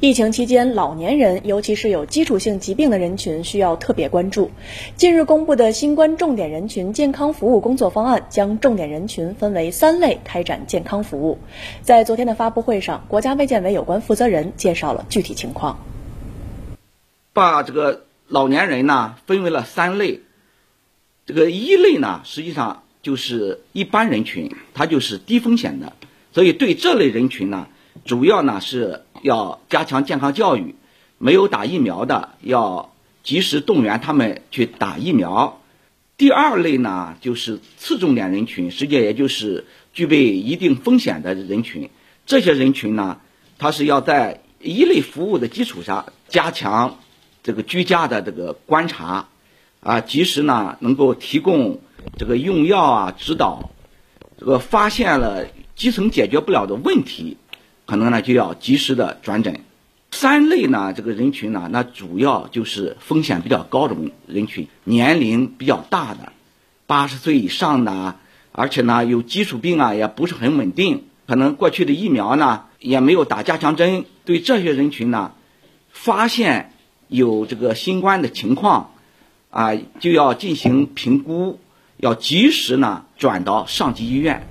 疫情期间，老年人，尤其是有基础性疾病的人群，需要特别关注。近日公布的新冠重点人群健康服务工作方案，将重点人群分为三类开展健康服务。在昨天的发布会上，国家卫健委有关负责人介绍了具体情况。把这个老年人呢分为了三类，这个一类呢实际上就是一般人群，它就是低风险的，所以对这类人群呢。主要呢是要加强健康教育，没有打疫苗的要及时动员他们去打疫苗。第二类呢就是次重点人群，实际也就是具备一定风险的人群。这些人群呢，他是要在一类服务的基础上加强这个居家的这个观察，啊，及时呢能够提供这个用药啊指导，这个发现了基层解决不了的问题。可能呢就要及时的转诊。三类呢，这个人群呢，那主要就是风险比较高的人群，年龄比较大的，八十岁以上的，而且呢有基础病啊，也不是很稳定，可能过去的疫苗呢也没有打加强针。对这些人群呢，发现有这个新冠的情况，啊，就要进行评估，要及时呢转到上级医院。